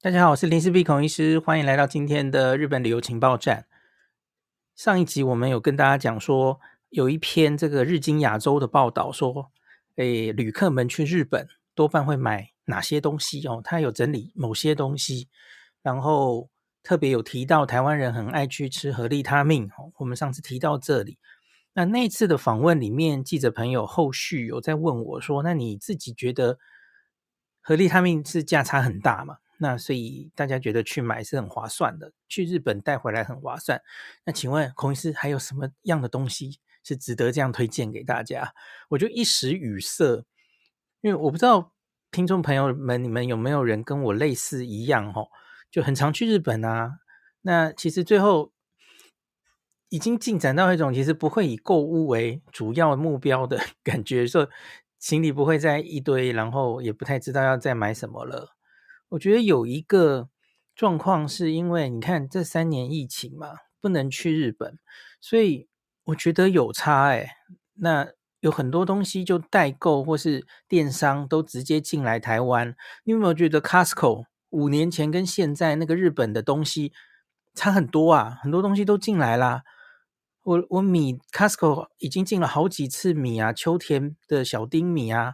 大家好，我是林氏璧孔医师，欢迎来到今天的日本旅游情报站。上一集我们有跟大家讲说，有一篇这个日经亚洲的报道说，诶，旅客们去日本多半会买哪些东西哦？他有整理某些东西，然后特别有提到台湾人很爱去吃合利他命哦。我们上次提到这里，那那次的访问里面，记者朋友后续有在问我说，那你自己觉得合利他命是价差很大吗？那所以大家觉得去买是很划算的，去日本带回来很划算。那请问孔医师还有什么样的东西是值得这样推荐给大家？我就一时语塞，因为我不知道听众朋友们你们有没有人跟我类似一样哦，就很常去日本啊。那其实最后已经进展到一种其实不会以购物为主要目标的 感觉，说行李不会再一堆，然后也不太知道要再买什么了。我觉得有一个状况是因为你看这三年疫情嘛，不能去日本，所以我觉得有差哎。那有很多东西就代购或是电商都直接进来台湾。你有没有觉得 Costco 五年前跟现在那个日本的东西差很多啊？很多东西都进来啦。我我米 Costco 已经进了好几次米啊，秋田的小丁米啊，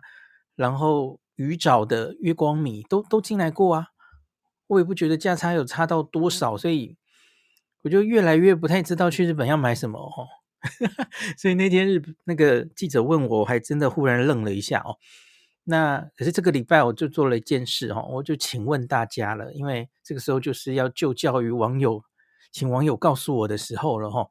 然后。鱼沼的月光米都都进来过啊，我也不觉得价差有差到多少，所以我就越来越不太知道去日本要买什么哦。所以那天日那个记者问我，我还真的忽然愣了一下哦。那可是这个礼拜我就做了一件事哦，我就请问大家了，因为这个时候就是要就教于网友，请网友告诉我的时候了哈。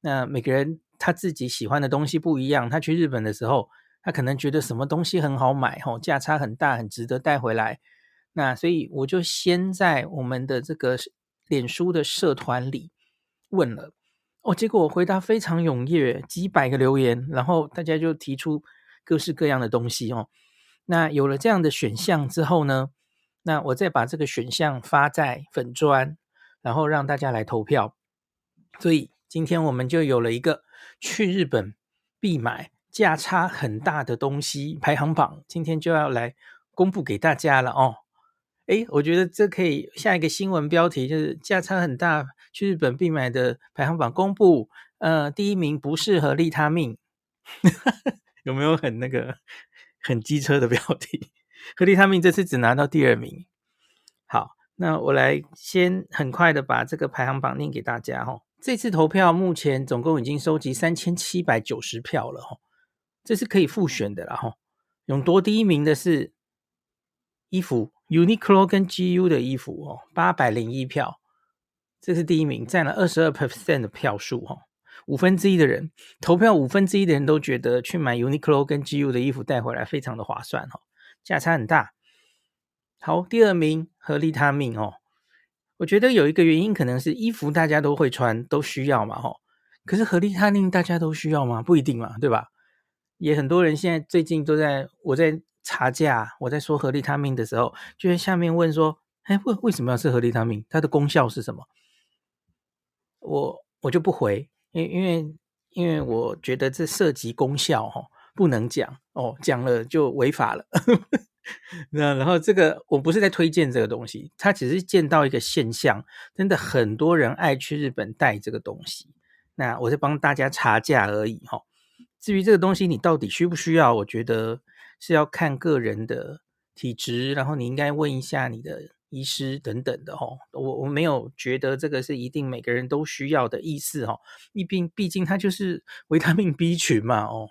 那每个人他自己喜欢的东西不一样，他去日本的时候。他可能觉得什么东西很好买，吼，价差很大，很值得带回来。那所以我就先在我们的这个脸书的社团里问了，哦，结果我回答非常踊跃，几百个留言，然后大家就提出各式各样的东西哦。那有了这样的选项之后呢，那我再把这个选项发在粉专，然后让大家来投票。所以今天我们就有了一个去日本必买。价差很大的东西排行榜，今天就要来公布给大家了哦。诶，我觉得这可以下一个新闻标题就是价差很大，去日本必买的排行榜公布。呃，第一名不是合利他命，有没有很那个很机车的标题？合利他命这次只拿到第二名。好，那我来先很快的把这个排行榜念给大家哈。这次投票目前总共已经收集三千七百九十票了哈。这是可以复选的啦哈，勇夺第一名的是衣服，Uniqlo 跟 GU 的衣服哦，八百零一票，这是第一名，占了二十二 percent 的票数哈，五分之一的人投票，五分之一的人都觉得去买 Uniqlo 跟 GU 的衣服带回来非常的划算哈，价差很大。好，第二名合利他命哦，我觉得有一个原因可能是衣服大家都会穿，都需要嘛哈，可是合利他命大家都需要吗？不一定嘛，对吧？也很多人现在最近都在我在查价，我在说合利他命的时候，就在下面问说：“哎，为为什么要吃合利他命？它的功效是什么？”我我就不回，因因为因为我觉得这涉及功效哈，不能讲哦，讲了就违法了。那然后这个我不是在推荐这个东西，他只是见到一个现象，真的很多人爱去日本带这个东西。那我在帮大家查价而已哈。至于这个东西，你到底需不需要？我觉得是要看个人的体质，然后你应该问一下你的医师等等的哦。我我没有觉得这个是一定每个人都需要的意思哦。毕竟毕竟它就是 维他命 B 群嘛哦。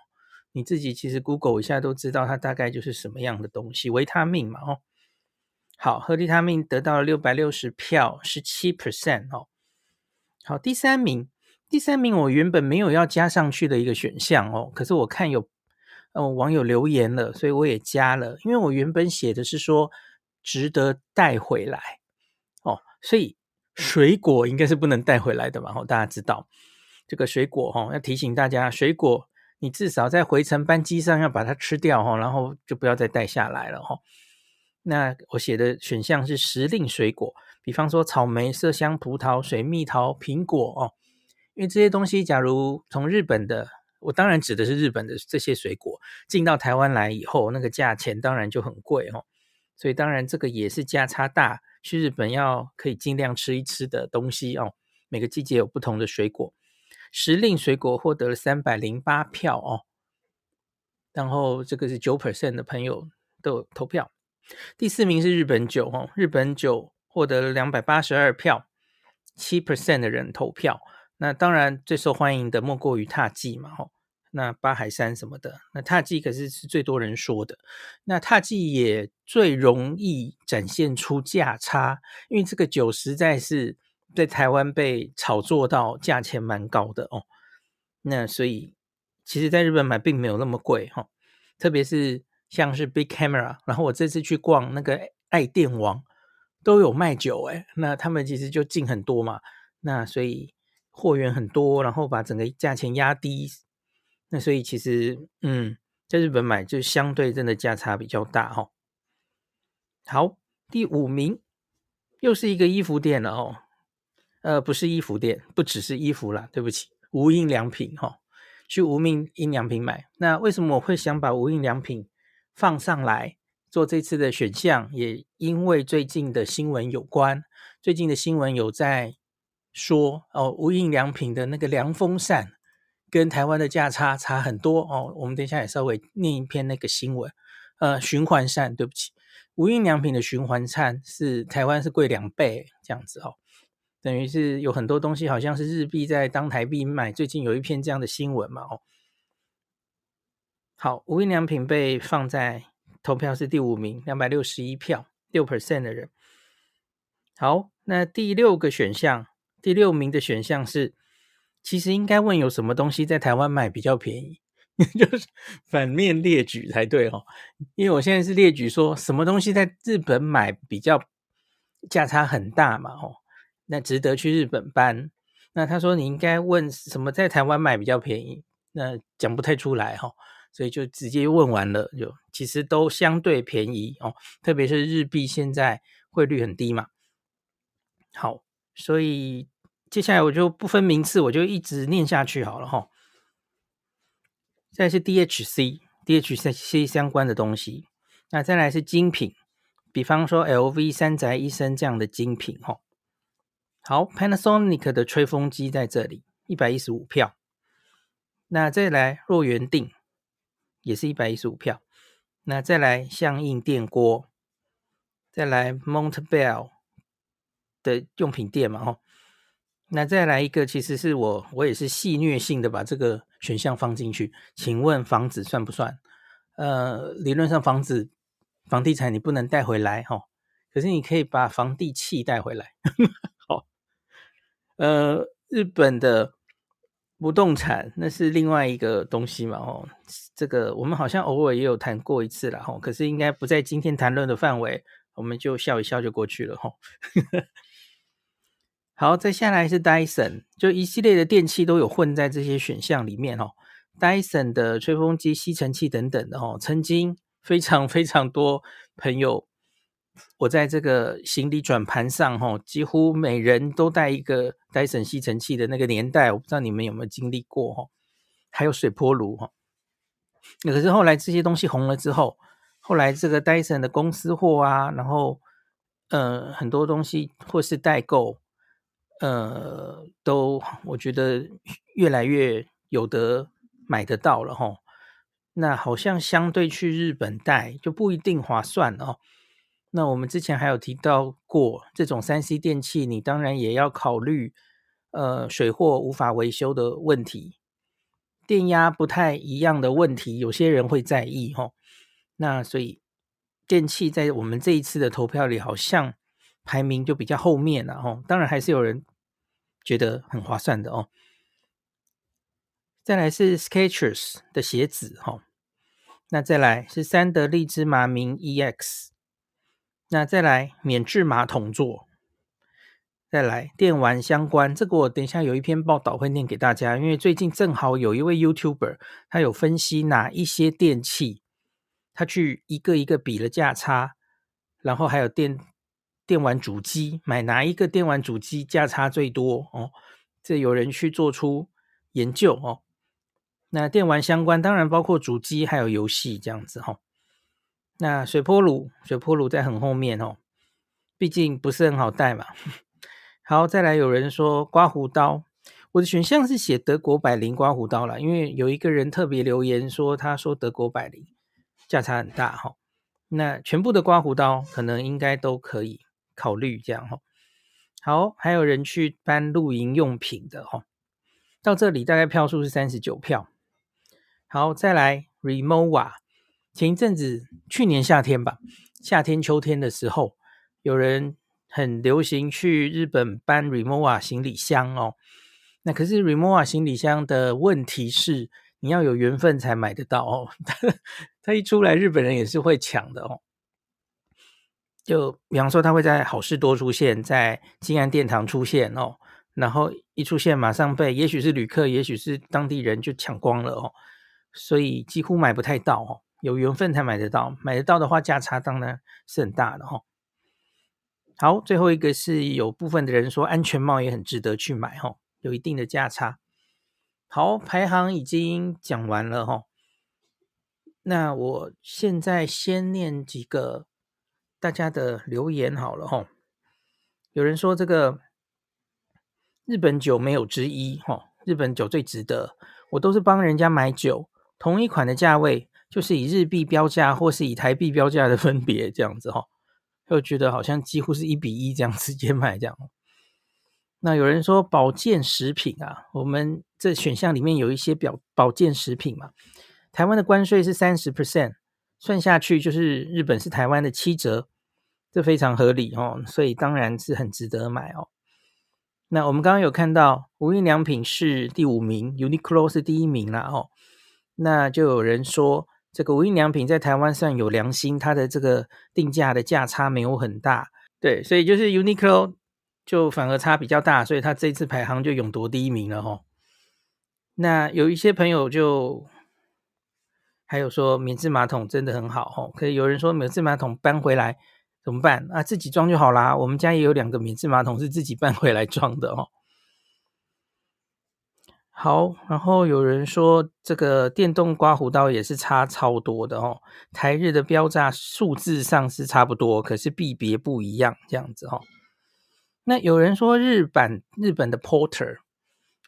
你自己其实 Google 一下都知道它大概就是什么样的东西，维他命嘛哦。好，喝利他命得到了六百六十票，十七 percent 哦。好，第三名。第三名，我原本没有要加上去的一个选项哦，可是我看有呃网友留言了，所以我也加了。因为我原本写的是说值得带回来哦，所以水果应该是不能带回来的嘛。哦，大家知道这个水果哦，要提醒大家，水果你至少在回程班机上要把它吃掉哦，然后就不要再带下来了哈。那我写的选项是时令水果，比方说草莓、麝香葡萄、水蜜桃、苹果哦。因为这些东西，假如从日本的，我当然指的是日本的这些水果进到台湾来以后，那个价钱当然就很贵哦。所以当然这个也是价差大，去日本要可以尽量吃一吃的东西哦。每个季节有不同的水果，时令水果获得了三百零八票哦，然后这个是九 percent 的朋友都有投票。第四名是日本酒哦，日本酒获得了两百八十二票，七 percent 的人投票。那当然最受欢迎的莫过于獭祭嘛，吼，那八海山什么的，那獭祭可是是最多人说的。那獭祭也最容易展现出价差，因为这个酒实在是在台湾被炒作到价钱蛮高的哦。那所以其实在日本买并没有那么贵哈，特别是像是 Big Camera，然后我这次去逛那个爱电王都有卖酒诶，那他们其实就进很多嘛，那所以。货源很多，然后把整个价钱压低，那所以其实，嗯，在日本买就相对真的价差比较大哦。好，第五名又是一个衣服店了哦，呃，不是衣服店，不只是衣服啦，对不起，无印良品哈、去无印良品买。那为什么我会想把无印良品放上来做这次的选项？也因为最近的新闻有关，最近的新闻有在。说哦，无印良品的那个凉风扇跟台湾的价差差很多哦。我们等一下也稍微念一篇那个新闻。呃，循环扇，对不起，无印良品的循环扇是台湾是贵两倍这样子哦。等于是有很多东西好像是日币在当台币买。最近有一篇这样的新闻嘛哦。好，无印良品被放在投票是第五名，两百六十一票，六 percent 的人。好，那第六个选项。第六名的选项是，其实应该问有什么东西在台湾买比较便宜，就是反面列举才对哦。因为我现在是列举说什么东西在日本买比较价差很大嘛，哦，那值得去日本搬。那他说你应该问什么在台湾买比较便宜，那讲不太出来哈，所以就直接问完了，就其实都相对便宜哦，特别是日币现在汇率很低嘛。好，所以。接下来我就不分名次，我就一直念下去好了哈。再是 DHC，DHC 相关的东西。那再来是精品，比方说 LV、三宅一生这样的精品哈。好，Panasonic 的吹风机在这里，一百一十五票。那再来若元定，也是一百一十五票。那再来相应电锅，再来 Montbell 的用品店嘛哈。那再来一个，其实是我我也是戏谑性的把这个选项放进去。请问房子算不算？呃，理论上房子房地产你不能带回来哈、可是你可以把房地契带回来。好，呃，日本的不动产那是另外一个东西嘛哦，这个我们好像偶尔也有谈过一次了哈、哦，可是应该不在今天谈论的范围，我们就笑一笑就过去了哈。哦好，再下来是 Dyson，就一系列的电器都有混在这些选项里面哦。Dyson 的吹风机、吸尘器等等的哦，曾经非常非常多朋友，我在这个行李转盘上哦，几乎每人都带一个 Dyson 吸尘器的那个年代，我不知道你们有没有经历过哦。还有水波炉哈，可是后来这些东西红了之后，后来这个 Dyson 的公司货啊，然后呃很多东西或是代购。呃，都我觉得越来越有得买得到了齁。那好像相对去日本带就不一定划算哦。那我们之前还有提到过，这种三 C 电器，你当然也要考虑呃水货无法维修的问题，电压不太一样的问题，有些人会在意齁。那所以电器在我们这一次的投票里，好像排名就比较后面了齁。当然还是有人。觉得很划算的哦。再来是 Skechers 的鞋子哈、哦，那再来是三得利芝麻明 EX，那再来免治马桶座，再来电玩相关，这个我等一下有一篇报道会念给大家，因为最近正好有一位 YouTuber 他有分析哪一些电器，他去一个一个比了价差，然后还有电。电玩主机买哪一个电玩主机价差最多哦？这有人去做出研究哦。那电玩相关当然包括主机还有游戏这样子哈、哦。那水波炉，水波炉在很后面哦，毕竟不是很好带嘛。好，再来有人说刮胡刀，我的选项是写德国百灵刮胡刀啦，因为有一个人特别留言说，他说德国百灵价差很大哈。那全部的刮胡刀可能应该都可以考虑这样哈。好，还有人去搬露营用品的哈。到这里大概票数是三十九票。好，再来 Rimowa。前一阵子，去年夏天吧，夏天秋天的时候，有人很流行去日本搬 Rimowa 行李箱哦。那可是 Rimowa 行李箱的问题是，你要有缘分才买得到哦。它一出来，日本人也是会抢的哦。就比方说，它会在好事多出现，在静安殿堂出现哦，然后一出现，马上被也许是旅客，也许是当地人就抢光了哦，所以几乎买不太到哦。有缘分才买得到，买得到的话价差当然是很大的哈。好，最后一个是有部分的人说安全帽也很值得去买哈，有一定的价差。好，排行已经讲完了哈。那我现在先念几个大家的留言好了哈。有人说这个日本酒没有之一哈，日本酒最值得。我都是帮人家买酒，同一款的价位。就是以日币标价或是以台币标价的分别这样子哈，就觉得好像几乎是一比一这样直接买这样。那有人说保健食品啊，我们这选项里面有一些表保健食品嘛，台湾的关税是三十 percent，算下去就是日本是台湾的七折，这非常合理哦，所以当然是很值得买哦。那我们刚刚有看到无印良品是第五名，Uniqlo 是第一名啦哦，那就有人说。这个无印良品在台湾算有良心，它的这个定价的价差没有很大，对，所以就是 Uniqlo 就反而差比较大，所以它这次排行就勇夺第一名了哈。那有一些朋友就还有说免治马桶真的很好哈，可以有人说免治马桶搬回来怎么办啊？自己装就好啦，我们家也有两个免治马桶是自己 搬回来装的哦。好，然后有人说这个电动刮胡刀也是差超多的哦。台日的标价数字上是差不多，可是币别不一样，这样子、哦。那有人说日版日本的 Porter，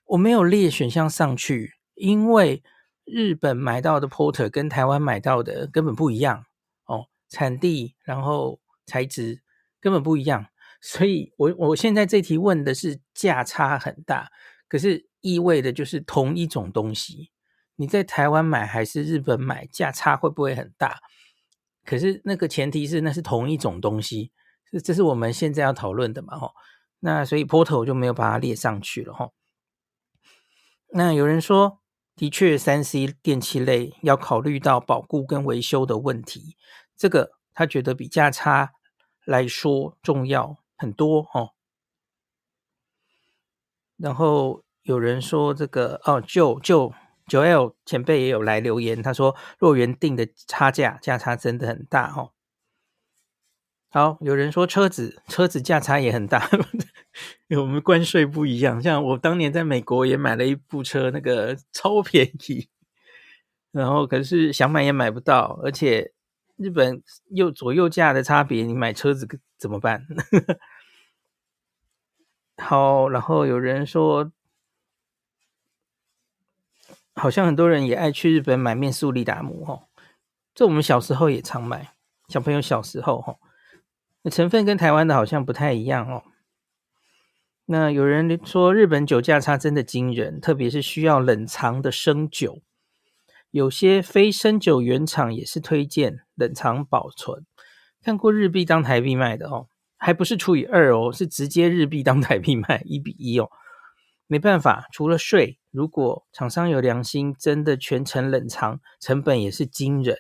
我没有列选项上去，因为日本买到的 Porter 跟台湾买到的根本不一样哦，产地然后材质根本不一样，所以我我现在这题问的是价差很大，可是。意味的就是同一种东西，你在台湾买还是日本买，价差会不会很大？可是那个前提是那是同一种东西，这这是我们现在要讨论的嘛？吼，那所以 Porter 就没有把它列上去了，吼。那有人说，的确三 C 电器类要考虑到保固跟维修的问题，这个他觉得比价差来说重要很多，哦。然后。有人说这个哦，就就九 L 前辈也有来留言，他说若原定的差价价差真的很大哦。好，有人说车子车子价差也很大，我们关税不一样。像我当年在美国也买了一部车，那个超便宜，然后可是想买也买不到，而且日本右左右价的差别，你买车子怎么办？好，然后有人说。好像很多人也爱去日本买面速力达姆哦，这我们小时候也常买，小朋友小时候哈，那成分跟台湾的好像不太一样哦。那有人说日本酒价差真的惊人，特别是需要冷藏的生酒，有些非生酒原厂也是推荐冷藏保存。看过日币当台币卖的哦，还不是除以二哦，是直接日币当台币卖，一比一哦。没办法，除了税，如果厂商有良心，真的全程冷藏，成本也是惊人。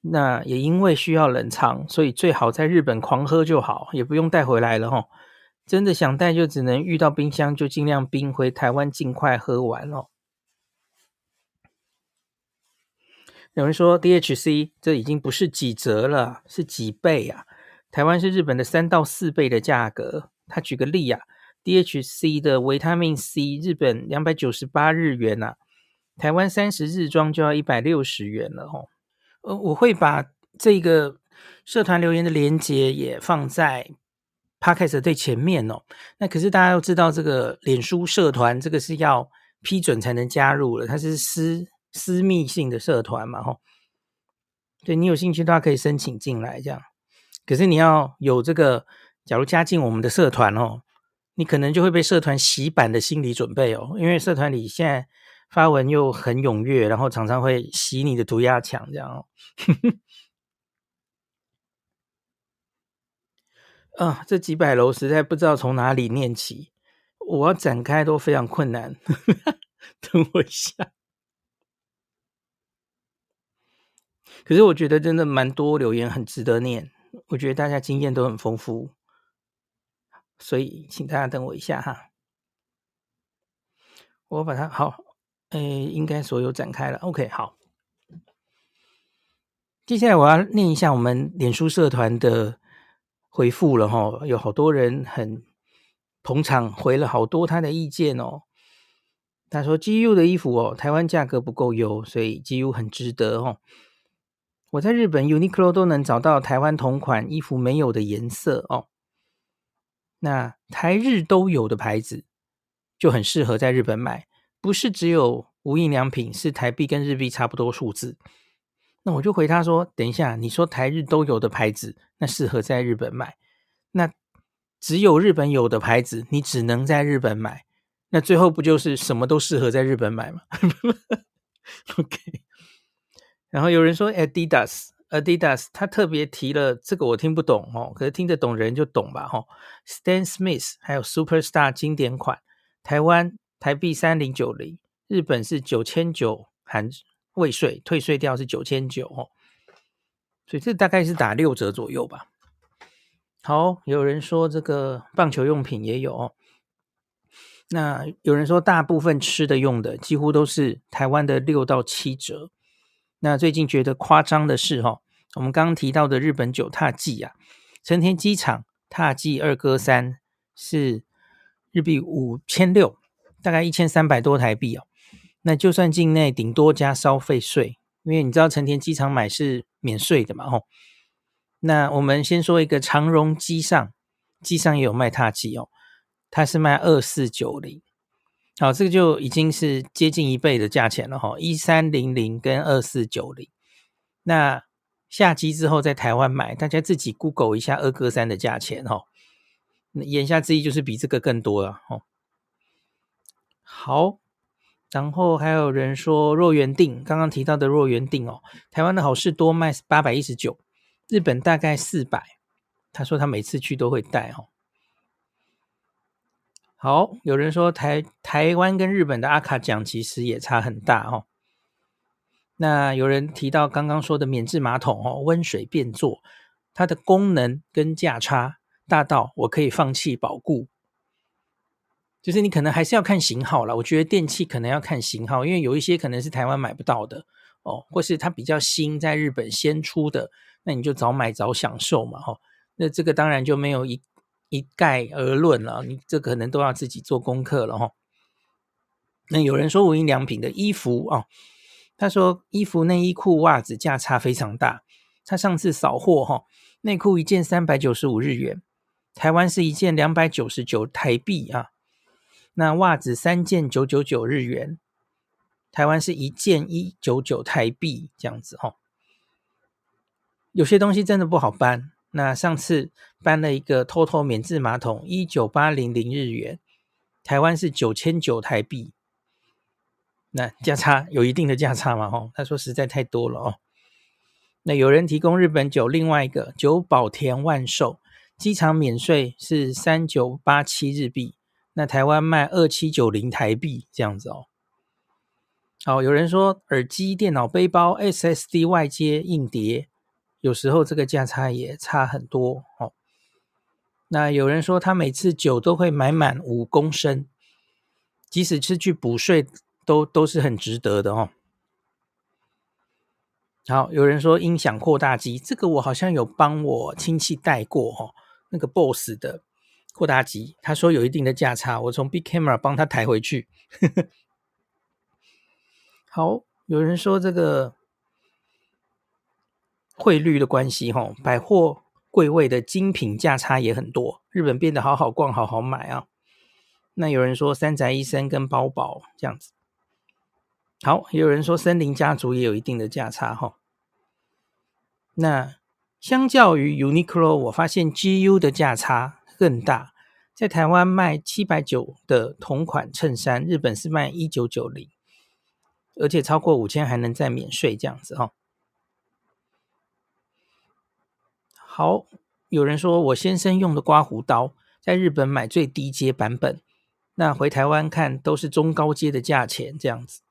那也因为需要冷藏，所以最好在日本狂喝就好，也不用带回来了齁。真的想带，就只能遇到冰箱就尽量冰回台湾，尽快喝完哦。有人说 DHC 这已经不是几折了，是几倍啊？台湾是日本的三到四倍的价格。他举个例啊。DHC 的维他命 C，日本两百九十八日元呐、啊，台湾三十日装就要一百六十元了哦。呃，我会把这个社团留言的连接也放在 Podcast 最前面哦。那可是大家要知道，这个脸书社团这个是要批准才能加入了，它是私私密性的社团嘛，吼。对，你有兴趣的话，可以申请进来这样。可是你要有这个，假如加进我们的社团哦，你可能就会被社团洗版的心理准备哦，因为社团里现在发文又很踊跃，然后常常会洗你的涂鸦墙这样哦。啊，这几百楼实在不知道从哪里念起，我要展开都非常困难。等我一下。可是我觉得真的蛮多留言很值得念，我觉得大家经验都很丰富，所以请大家等我一下哈。我把它好，诶，应该所有展开了。OK，好。接下来我要念一下我们脸书社团的回复了哈，有好多人很捧场，回了好多他的意见哦。他说 GU 的衣服哦，台湾价格不够优，所以 GU 很值得哦。我在日本 Uniqlo 都能找到台湾同款衣服没有的颜色哦。那台日都有的牌子就很适合在日本买，不是只有无印良品，是台币跟日币差不多数字。那我就回他说：“等一下，你说台日都有的牌子，那适合在日本买，那只有日本有的牌子，你只能在日本买，那最后不就是什么都适合在日本买吗？”OK。然后有人说 Adidas，Adidas，他特别提了这个我听不懂哦，可是听得懂人就懂吧哈。Stan Smith 还有 Superstar 经典款，台湾台币三零九零，日本是九千九含未税，退税掉是九千九哦，所以这大概是打六折左右吧。好，有人说这个棒球用品也有哦，那有人说大部分吃的用的几乎都是台湾的六到七折。那最近觉得夸张的是，哈，我们刚刚提到的日本九踏季啊，成田机场踏季二哥三是日币五千六，大概一千三百多台币哦。那就算境内顶多加消费税，因为你知道成田机场买是免税的嘛，吼。那我们先说一个长荣机上，机上也有卖踏季哦，它是卖二四九零。好，这个就已经是接近一倍的价钱了哈，一三零零跟二四九零。那下机之后在台湾买，大家自己 Google 一下二割三的价钱哈。那言下之意就是比这个更多了哈。好，然后还有人说若原定，刚刚提到的若原定哦，台湾的好市多卖八百一十九，日本大概四百。他说他每次去都会带哦。好，有人说台台湾跟日本的阿卡奖其实也差很大哦。那有人提到刚刚说的免治马桶哦，温水便座，它的功能跟价差大到我可以放弃保固。就是你可能还是要看型号啦，我觉得电器可能要看型号，因为有一些可能是台湾买不到的哦，或是它比较新，在日本先出的，那你就早买早享受嘛，哈。那这个当然就没有一。一概而论了，你这可能都要自己做功课了哈。那有人说无印良品的衣服啊，他说衣服、内衣裤、袜子价差非常大。他上次扫货哈，内裤一件三百九十五日元，台湾是一件两百九十九台币啊。那袜子三件九九九日元，台湾是一件一九九台币这样子哈。有些东西真的不好搬。那上次搬了一个 TOTO 免治马桶，一九八零零日元，台湾是九千九台币，那价差有一定的价差嘛？吼，他说实在太多了哦。那有人提供日本酒，另外一个久保田万寿机场免税是三九八七日币，那台湾卖二七九零台币这样子哦。好，有人说耳机、电脑、背包、SSD 外接硬碟。有时候这个价差也差很多哦。那有人说他每次酒都会买满五公升，即使是去补税都都是很值得的哦。好，有人说音响扩大机，这个我好像有帮我亲戚带过哦。那个 BOSS 的扩大机，他说有一定的价差，我从 Big Camera 帮他抬回去。好，有人说这个。汇率的关系，哈，百货柜位的精品价差也很多。日本变得好好逛，好好买啊。那有人说三宅一生跟包宝这样子，好，也有人说森林家族也有一定的价差，哈。那相较于 Uniqlo，我发现 GU 的价差更大。在台湾卖七百九的同款衬衫，日本是卖一九九零，而且超过五千还能再免税这样子，哈。好，有人说我先生用的刮胡刀在日本买最低阶版本，那回台湾看都是中高阶的价钱这样子。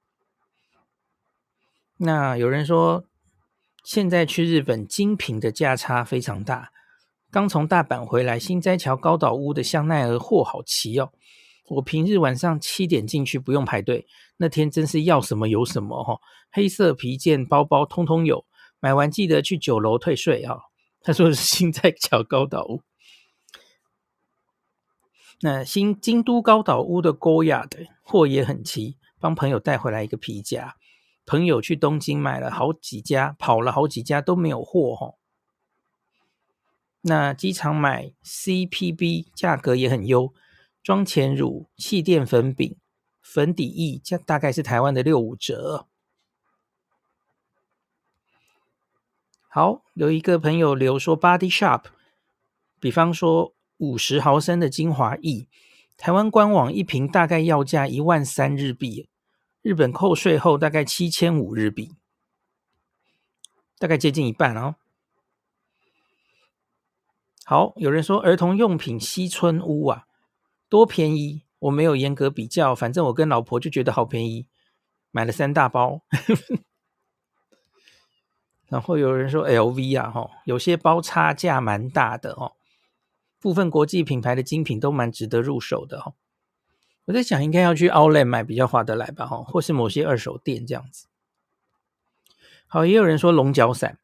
那有人说现在去日本精品的价差非常大，刚从大阪回来，心斋桥高岛屋的香奈儿货好齐哦。我平日晚上七点进去不用排队，那天真是要什么有什么哈，黑色皮件、包包通通有，买完记得去酒楼退税啊。他说是心在桥高岛屋，那新京都高岛屋的 Goyard 的货也很齐，帮朋友带回来一个皮夹。朋友去东京买了好几家，跑了好几家都没有货哈。那机场买 CPB 价格也很优，妆前乳、气垫粉饼、粉底液价大概是台湾的六五折。好，有一个朋友留说，Body Shop，比方说五十毫升的精华液，台湾官网一瓶大概要价一万三日币，日本扣税后大概七千五日币，大概接近一半哦。好，有人说儿童用品西村屋啊，多便宜，我没有严格比较，反正我跟老婆就觉得好便宜，买了三大包。然后有人说 LV 啊，哈，有些包差价蛮大的哦。部分国际品牌的精品都蛮值得入手的哈。我在想，应该要去 Outlet 买比较划得来吧，哈，或是某些二手店这样子。好，也有人说龙角散，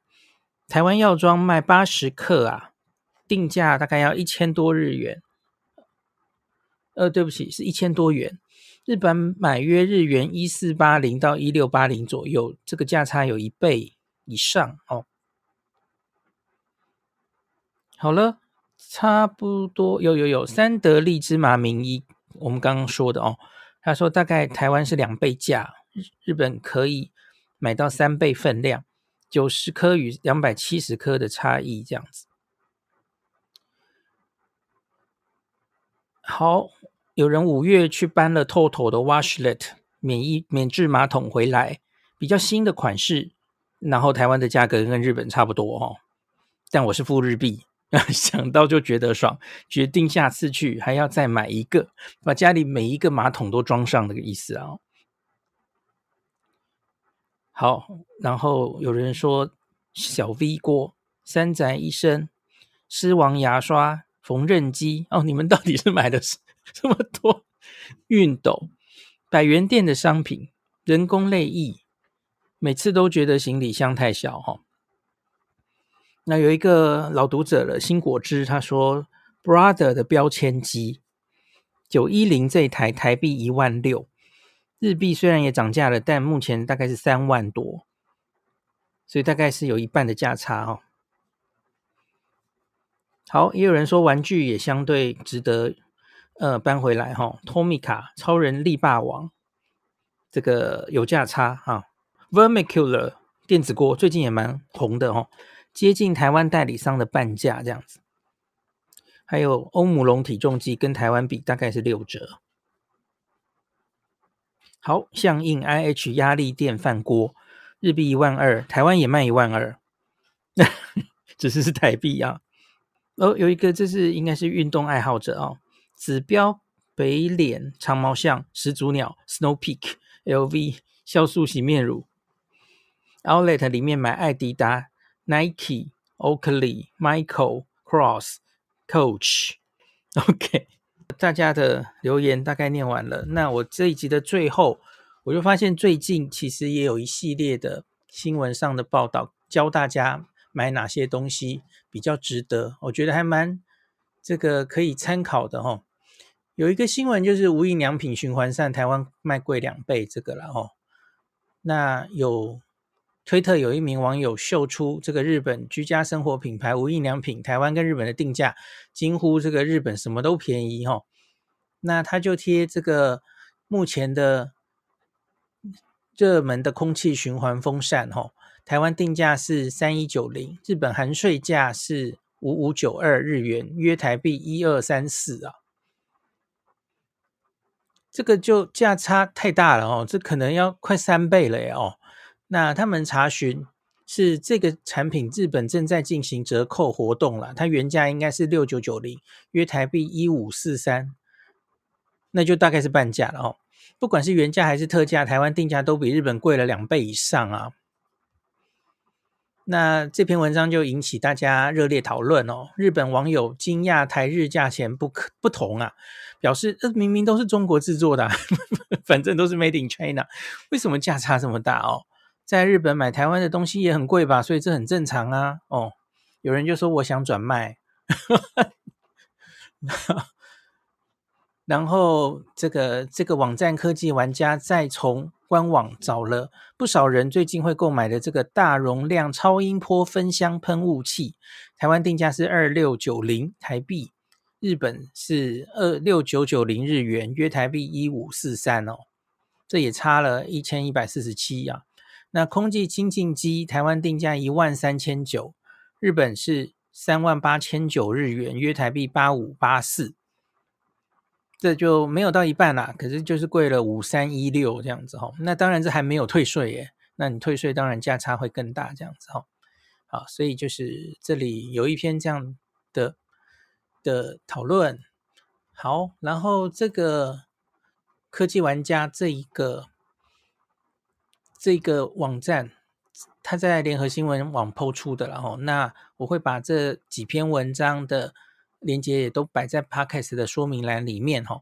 台湾药妆卖八十克啊，定价大概要一千多日元。呃，对不起，是一千多元。日本买约日元一四八零到一六八零左右，这个价差有一倍。以上哦，好了，差不多有有有三得利芝麻名医，我们刚刚说的哦，他说大概台湾是两倍价，日本可以买到三倍分量，九十颗与两百七十颗的差异这样子。好，有人五月去搬了 TOTO 的 Washlet 免疫免治马桶回来，比较新的款式。然后台湾的价格跟日本差不多哦，但我是付日币，想到就觉得爽，决定下次去还要再买一个，把家里每一个马桶都装上那个意思啊。好，然后有人说小 V 锅、三宅一生、狮王牙刷、缝纫机哦，你们到底是买的是这么多？熨斗、百元店的商品、人工泪液。每次都觉得行李箱太小哈。那有一个老读者了，新果汁，他说，Brother 的标签机九一零这台台币一万六，日币虽然也涨价了，但目前大概是三万多，所以大概是有一半的价差哦。好，也有人说玩具也相对值得呃搬回来哈托米卡超人力霸王这个有价差哈。Vermicular 电子锅最近也蛮红的哦，接近台湾代理商的半价这样子。还有欧姆龙体重计跟台湾比大概是六折。好，象印 IH 压力电饭锅，日币一万二，台湾也卖一万二，只是是台币啊。哦，有一个这是应该是运动爱好者哦，指标北脸长毛象始祖鸟 Snow Peak LV 酵素洗面乳。Outlet 里面买艾迪达、Nike、Oakley、Michael、Cross、Coach。OK，大家的留言大概念完了。那我这一集的最后，我就发现最近其实也有一系列的新闻上的报道，教大家买哪些东西比较值得。我觉得还蛮这个可以参考的哈。有一个新闻就是无印良品循环扇台湾卖贵两倍这个了哦。那有。推特有一名网友秀出这个日本居家生活品牌无印良品台湾跟日本的定价，惊呼这个日本什么都便宜哈。那他就贴这个目前的热门的空气循环风扇哈，台湾定价是三一九零，日本含税价是五五九二日元，约台币一二三四啊。这个就价差太大了哦，这可能要快三倍了耶哦。那他们查询是这个产品日本正在进行折扣活动了，它原价应该是六九九零，约台币一五四三，那就大概是半价了哦。不管是原价还是特价，台湾定价都比日本贵了两倍以上啊。那这篇文章就引起大家热烈讨论哦。日本网友惊讶台日价钱不可不同啊，表示这明明都是中国制作的啊，反正都是 Made in China，为什么价差这么大哦？在日本买台湾的东西也很贵吧，所以这很正常啊。哦，有人就说我想转卖，然后这个这个网站科技玩家再从官网找了不少人最近会购买的这个大容量超音波分香喷雾器，台湾定价是二六九零台币，日本是二六九九零日元，约台币一五四三哦，这也差了一千一百四十七啊。那空气清净机台湾定价一万三千九，日本是三万八千九日元，约台币八五八四，这就没有到一半啦，可是就是贵了五三一六这样子哈。那当然这还没有退税耶，那你退税当然价差会更大这样子哈。好，所以就是这里有一篇这样的的讨论。好，然后这个科技玩家这一个。这个网站，它在联合新闻网 PO 出的，然后那我会把这几篇文章的链接也都摆在 Podcast 的说明栏里面哦。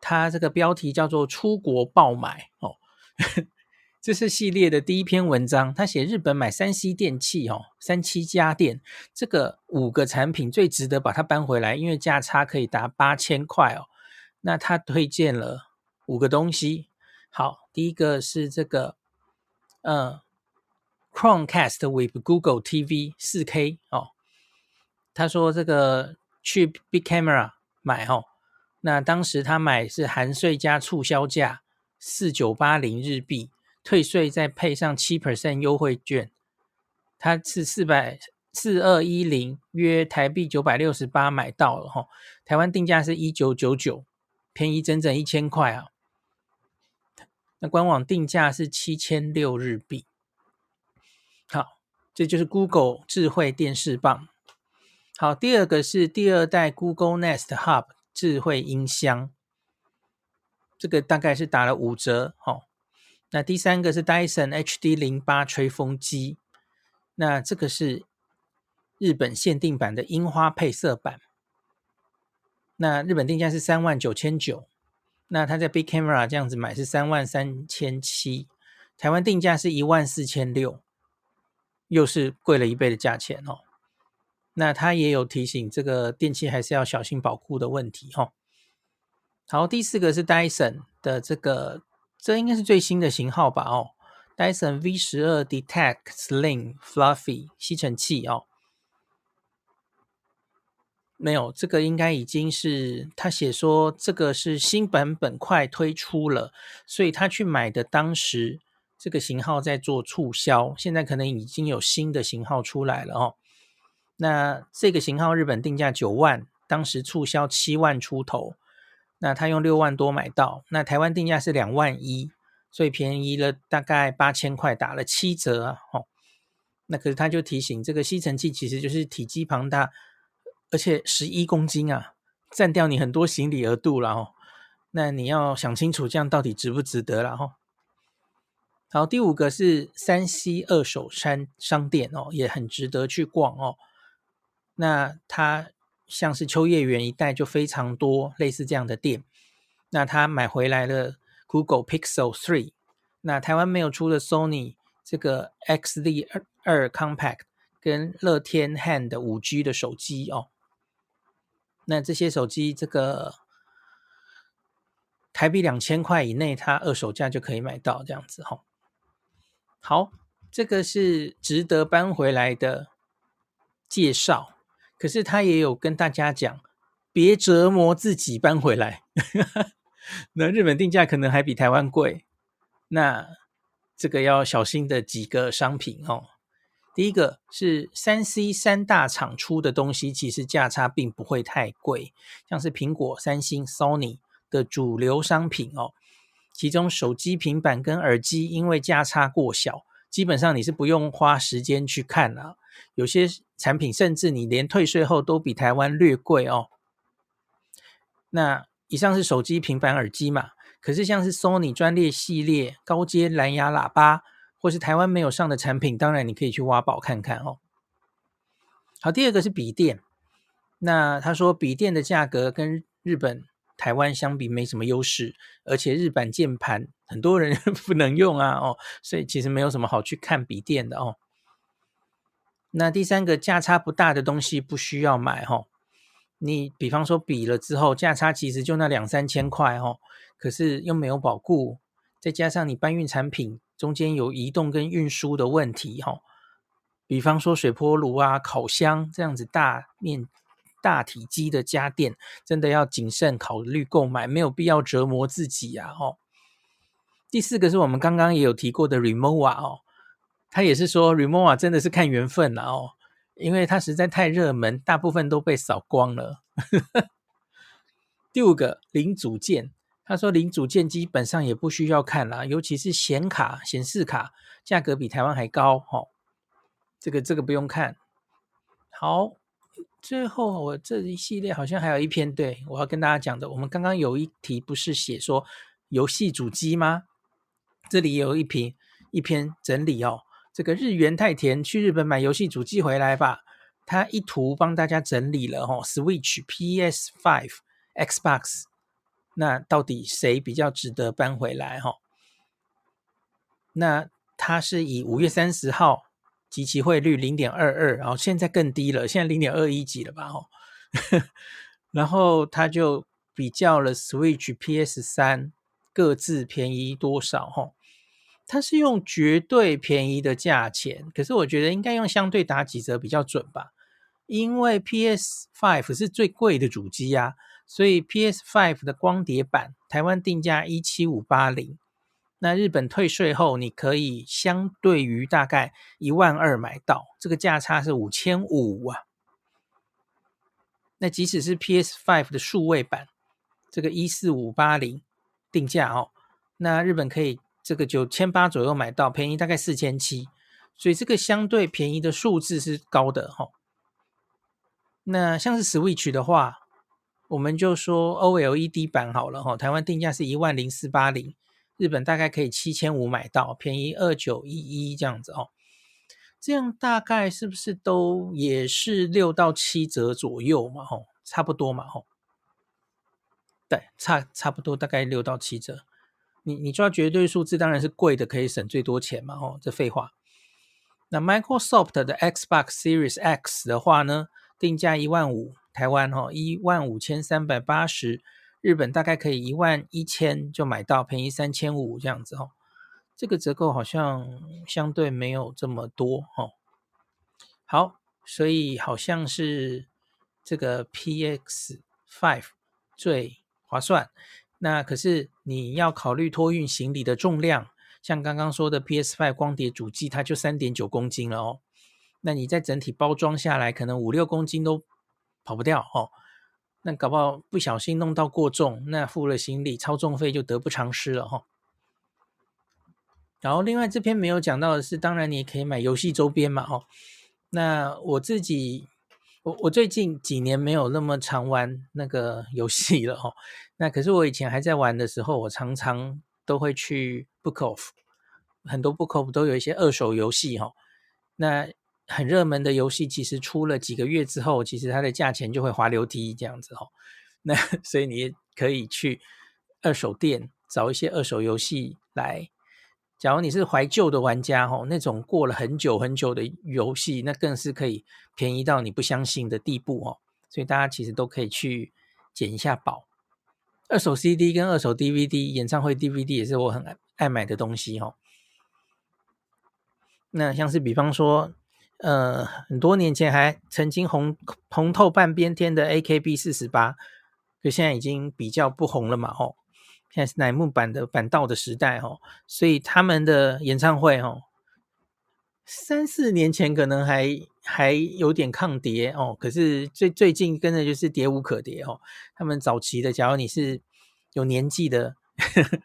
它这个标题叫做“出国爆买”哦，这是系列的第一篇文章。他写日本买三 C 电器哦，三七家电这个五个产品最值得把它搬回来，因为价差可以达八千块哦。那他推荐了五个东西，好，第一个是这个。嗯，Chromecast with Google TV 4K 哦，他说这个去 Big Camera 买哦，那当时他买是含税加促销价四九八零日币，退税再配上七 percent 优惠券，他是四百四二一零约台币九百六十八买到了哈，台湾定价是一九九九，便宜整整一千块啊。那官网定价是七千六日币。好，这就是 Google 智慧电视棒。好，第二个是第二代 Google Nest Hub 智慧音箱，这个大概是打了五折。好，那第三个是 Dyson HD 零八吹风机，那这个是日本限定版的樱花配色版，那日本定价是三万九千九。那他在 Big Camera 这样子买是三万三千七，台湾定价是一万四千六，又是贵了一倍的价钱哦。那他也有提醒这个电器还是要小心保护的问题哦。好，第四个是 Dyson 的这个，这应该是最新的型号吧？哦，Dyson V 十二 Detect Slim Fluffy 吸尘器哦。没有，这个应该已经是他写说这个是新版本快推出了，所以他去买的当时这个型号在做促销，现在可能已经有新的型号出来了哦。那这个型号日本定价九万，当时促销七万出头，那他用六万多买到，那台湾定价是两万一，所以便宜了大概八千块，打了七折啊。哦，那可是他就提醒这个吸尘器其实就是体积庞大。而且十一公斤啊，占掉你很多行李额度了哦。那你要想清楚，这样到底值不值得了哈？好，第五个是山西二手商商店哦，也很值得去逛哦。那它像是秋叶原一带就非常多类似这样的店。那他买回来了 Google Pixel 3，那台湾没有出的 Sony 这个 XZ 二 Compact 跟乐天 Hand 五 G 的手机哦。那这些手机，这个台币两千块以内，它二手价就可以买到这样子哈。好，这个是值得搬回来的介绍，可是他也有跟大家讲，别折磨自己搬回来。那日本定价可能还比台湾贵，那这个要小心的几个商品哦。第一个是三 C 三大厂出的东西，其实价差并不会太贵，像是苹果、三星、Sony 的主流商品哦。其中手机、平板跟耳机因为价差过小，基本上你是不用花时间去看了。有些产品甚至你连退税后都比台湾略贵哦。那以上是手机、平板、耳机嘛？可是像是 Sony 专列系列高阶蓝牙喇叭。或是台湾没有上的产品，当然你可以去挖宝看看哦。好，第二个是笔电。那他说笔电的价格跟日本、台湾相比没什么优势，而且日版键盘很多人 不能用啊哦，所以其实没有什么好去看笔电的哦。那第三个价差不大的东西不需要买哦。你比方说比了之后价差其实就那两三千块哦，可是又没有保固，再加上你搬运产品。中间有移动跟运输的问题，哈，比方说水波炉啊、烤箱这样子大面大体积的家电，真的要谨慎考虑购买，没有必要折磨自己啊，哦。第四个是我们刚刚也有提过的 Remova 哦，他也是说 Remova 真的是看缘分了哦，因为它实在太热门，大部分都被扫光了。第五个零组件。他说：“零组件基本上也不需要看啦，尤其是显卡、显示卡，价格比台湾还高哦。这个这个不用看。好，最后我这一系列好像还有一篇，对，我要跟大家讲的。我们刚刚有一题不是写说游戏主机吗？这里有一篇一篇整理哦。这个日元太田去日本买游戏主机回来吧，他一图帮大家整理了哦，Switch、PS5、Xbox。”那到底谁比较值得搬回来哈？那它是以五月三十号及其汇率零点二二，然后现在更低了，现在零点二一几了吧？哈，然后他就比较了 Switch、PS 三各自便宜多少哈？它是用绝对便宜的价钱，可是我觉得应该用相对打几折比较准吧，因为 PS Five 是最贵的主机呀。所以，P S Five 的光碟版台湾定价一七五八零，那日本退税后你可以相对于大概一万二买到，这个价差是五千五啊。那即使是 P S Five 的数位版，这个一四五八零定价哦，那日本可以这个九千八左右买到，便宜大概四千七，所以这个相对便宜的数字是高的、哦。那像是 Switch 的话。我们就说 OLED 版好了哈，台湾定价是一万零四八零，日本大概可以七千五买到，便宜二九一一这样子哦。这样大概是不是都也是六到七折左右嘛？吼，差不多嘛？吼，对，差差不多大概六到七折。你你抓绝对数字，当然是贵的可以省最多钱嘛？吼，这废话。那 Microsoft 的 Xbox Series X 的话呢，定价一万五。台湾哈一万五千三百八十，日本大概可以一万一千就买到，便宜三千五这样子哈，这个折扣好像相对没有这么多哈。好，所以好像是这个 PX Five 最划算。那可是你要考虑托运行李的重量，像刚刚说的 PS Five 光碟主机，它就三点九公斤了哦。那你在整体包装下来，可能五六公斤都。跑不掉哦，那搞不好不小心弄到过重，那付了行李超重费就得不偿失了哈、哦。然后另外这篇没有讲到的是，当然你也可以买游戏周边嘛哦。那我自己，我我最近几年没有那么常玩那个游戏了哦。那可是我以前还在玩的时候，我常常都会去 Book Off，很多 Book Off 都有一些二手游戏哈、哦。那很热门的游戏，其实出了几个月之后，其实它的价钱就会滑溜梯这样子哦。那 所以你也可以去二手店找一些二手游戏来。假如你是怀旧的玩家哦，那种过了很久很久的游戏，那更是可以便宜到你不相信的地步哦。所以大家其实都可以去捡一下宝。二手 CD 跟二手 DVD，演唱会 DVD 也是我很爱买的东西哦。那像是比方说，呃，很多年前还曾经红红透半边天的 AKB 四十八，可现在已经比较不红了嘛，吼。现在是乃木坂的坂道的时代，吼，所以他们的演唱会，吼，三四年前可能还还有点抗跌哦，可是最最近跟着就是跌无可跌哦。他们早期的，假如你是有年纪的呵呵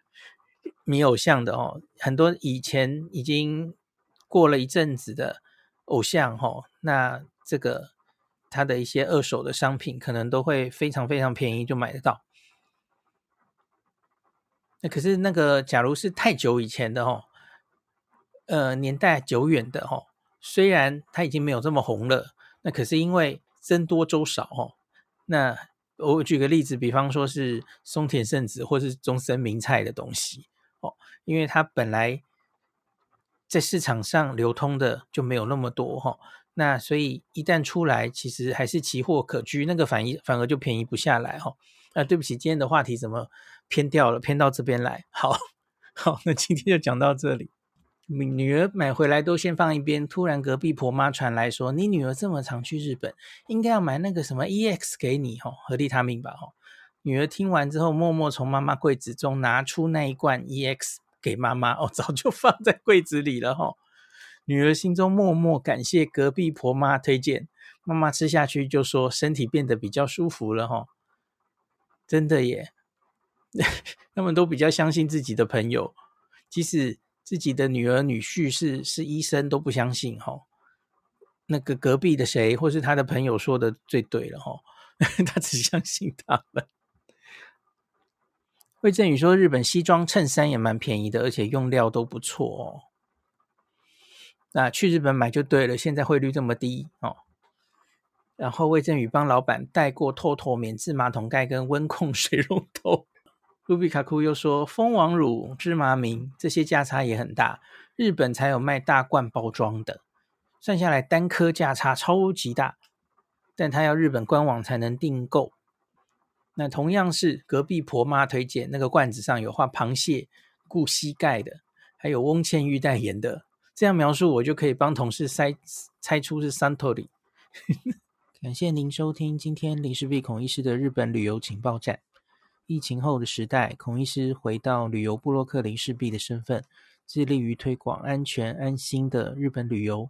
迷偶像的哦，很多以前已经过了一阵子的偶像，哦，那这个他的一些二手的商品可能都会非常非常便宜就买得到。那可是那个，假如是太久以前的哦，呃，年代久远的哦，虽然他已经没有这么红了，那可是因为僧多粥少哦。那我举个例子，比方说是松田圣子或是中森明菜的东西哦，因为它本来在市场上流通的就没有那么多哈，那所以一旦出来，其实还是奇货可居，那个反一反而就便宜不下来哈。啊，对不起，今天的话题怎么偏掉了？偏到这边来。好 好，那今天就讲到这里。女儿买回来都先放一边，突然隔壁婆妈传来说：“你女儿这么常去日本，应该要买那个什么 EX 给你哦，合利他命吧哦。”女儿听完之后，默默从妈妈柜子中拿出那一罐 EX 给妈妈哦，早就放在柜子里了哦。女儿心中默默感谢隔壁婆妈推荐，妈妈吃下去就说身体变得比较舒服了哦。真的耶，他们都比较相信自己的朋友，即使自己的女儿女婿是是医生都不相信哈。那个隔壁的谁或是他的朋友说的最对了哈，他只相信他们。魏正宇说，日本西装衬衫也蛮便宜的，而且用料都不错哦。那去日本买就对了，现在汇率这么低哦。然后魏正宇帮老板带过透透免治马桶盖跟温控水龙头。卢比卡库又说，蜂王乳、芝麻明这些价差也很大，日本才有卖大罐包装的，算下来单颗价差超级大，但他要日本官网才能订购。那同样是隔壁婆妈推荐，那个罐子上有画螃蟹顾膝盖的，还有翁倩玉代言的，这样描述我就可以帮同事猜猜出是 Suntory。感谢您收听今天林氏璧孔医师的日本旅游情报站。疫情后的时代，孔医师回到旅游部落客林氏璧的身份，致力于推广安全安心的日本旅游，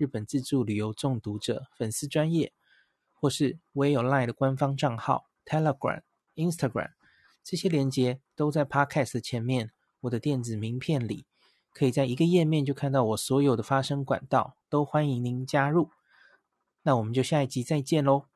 日本自助旅游中毒者粉丝专业，或是我也有 LINE 的官方账号 Telegram、Instagram，这些连接都在 Podcast 前面，我的电子名片里，可以在一个页面就看到我所有的发声管道，都欢迎您加入。那我们就下一集再见喽。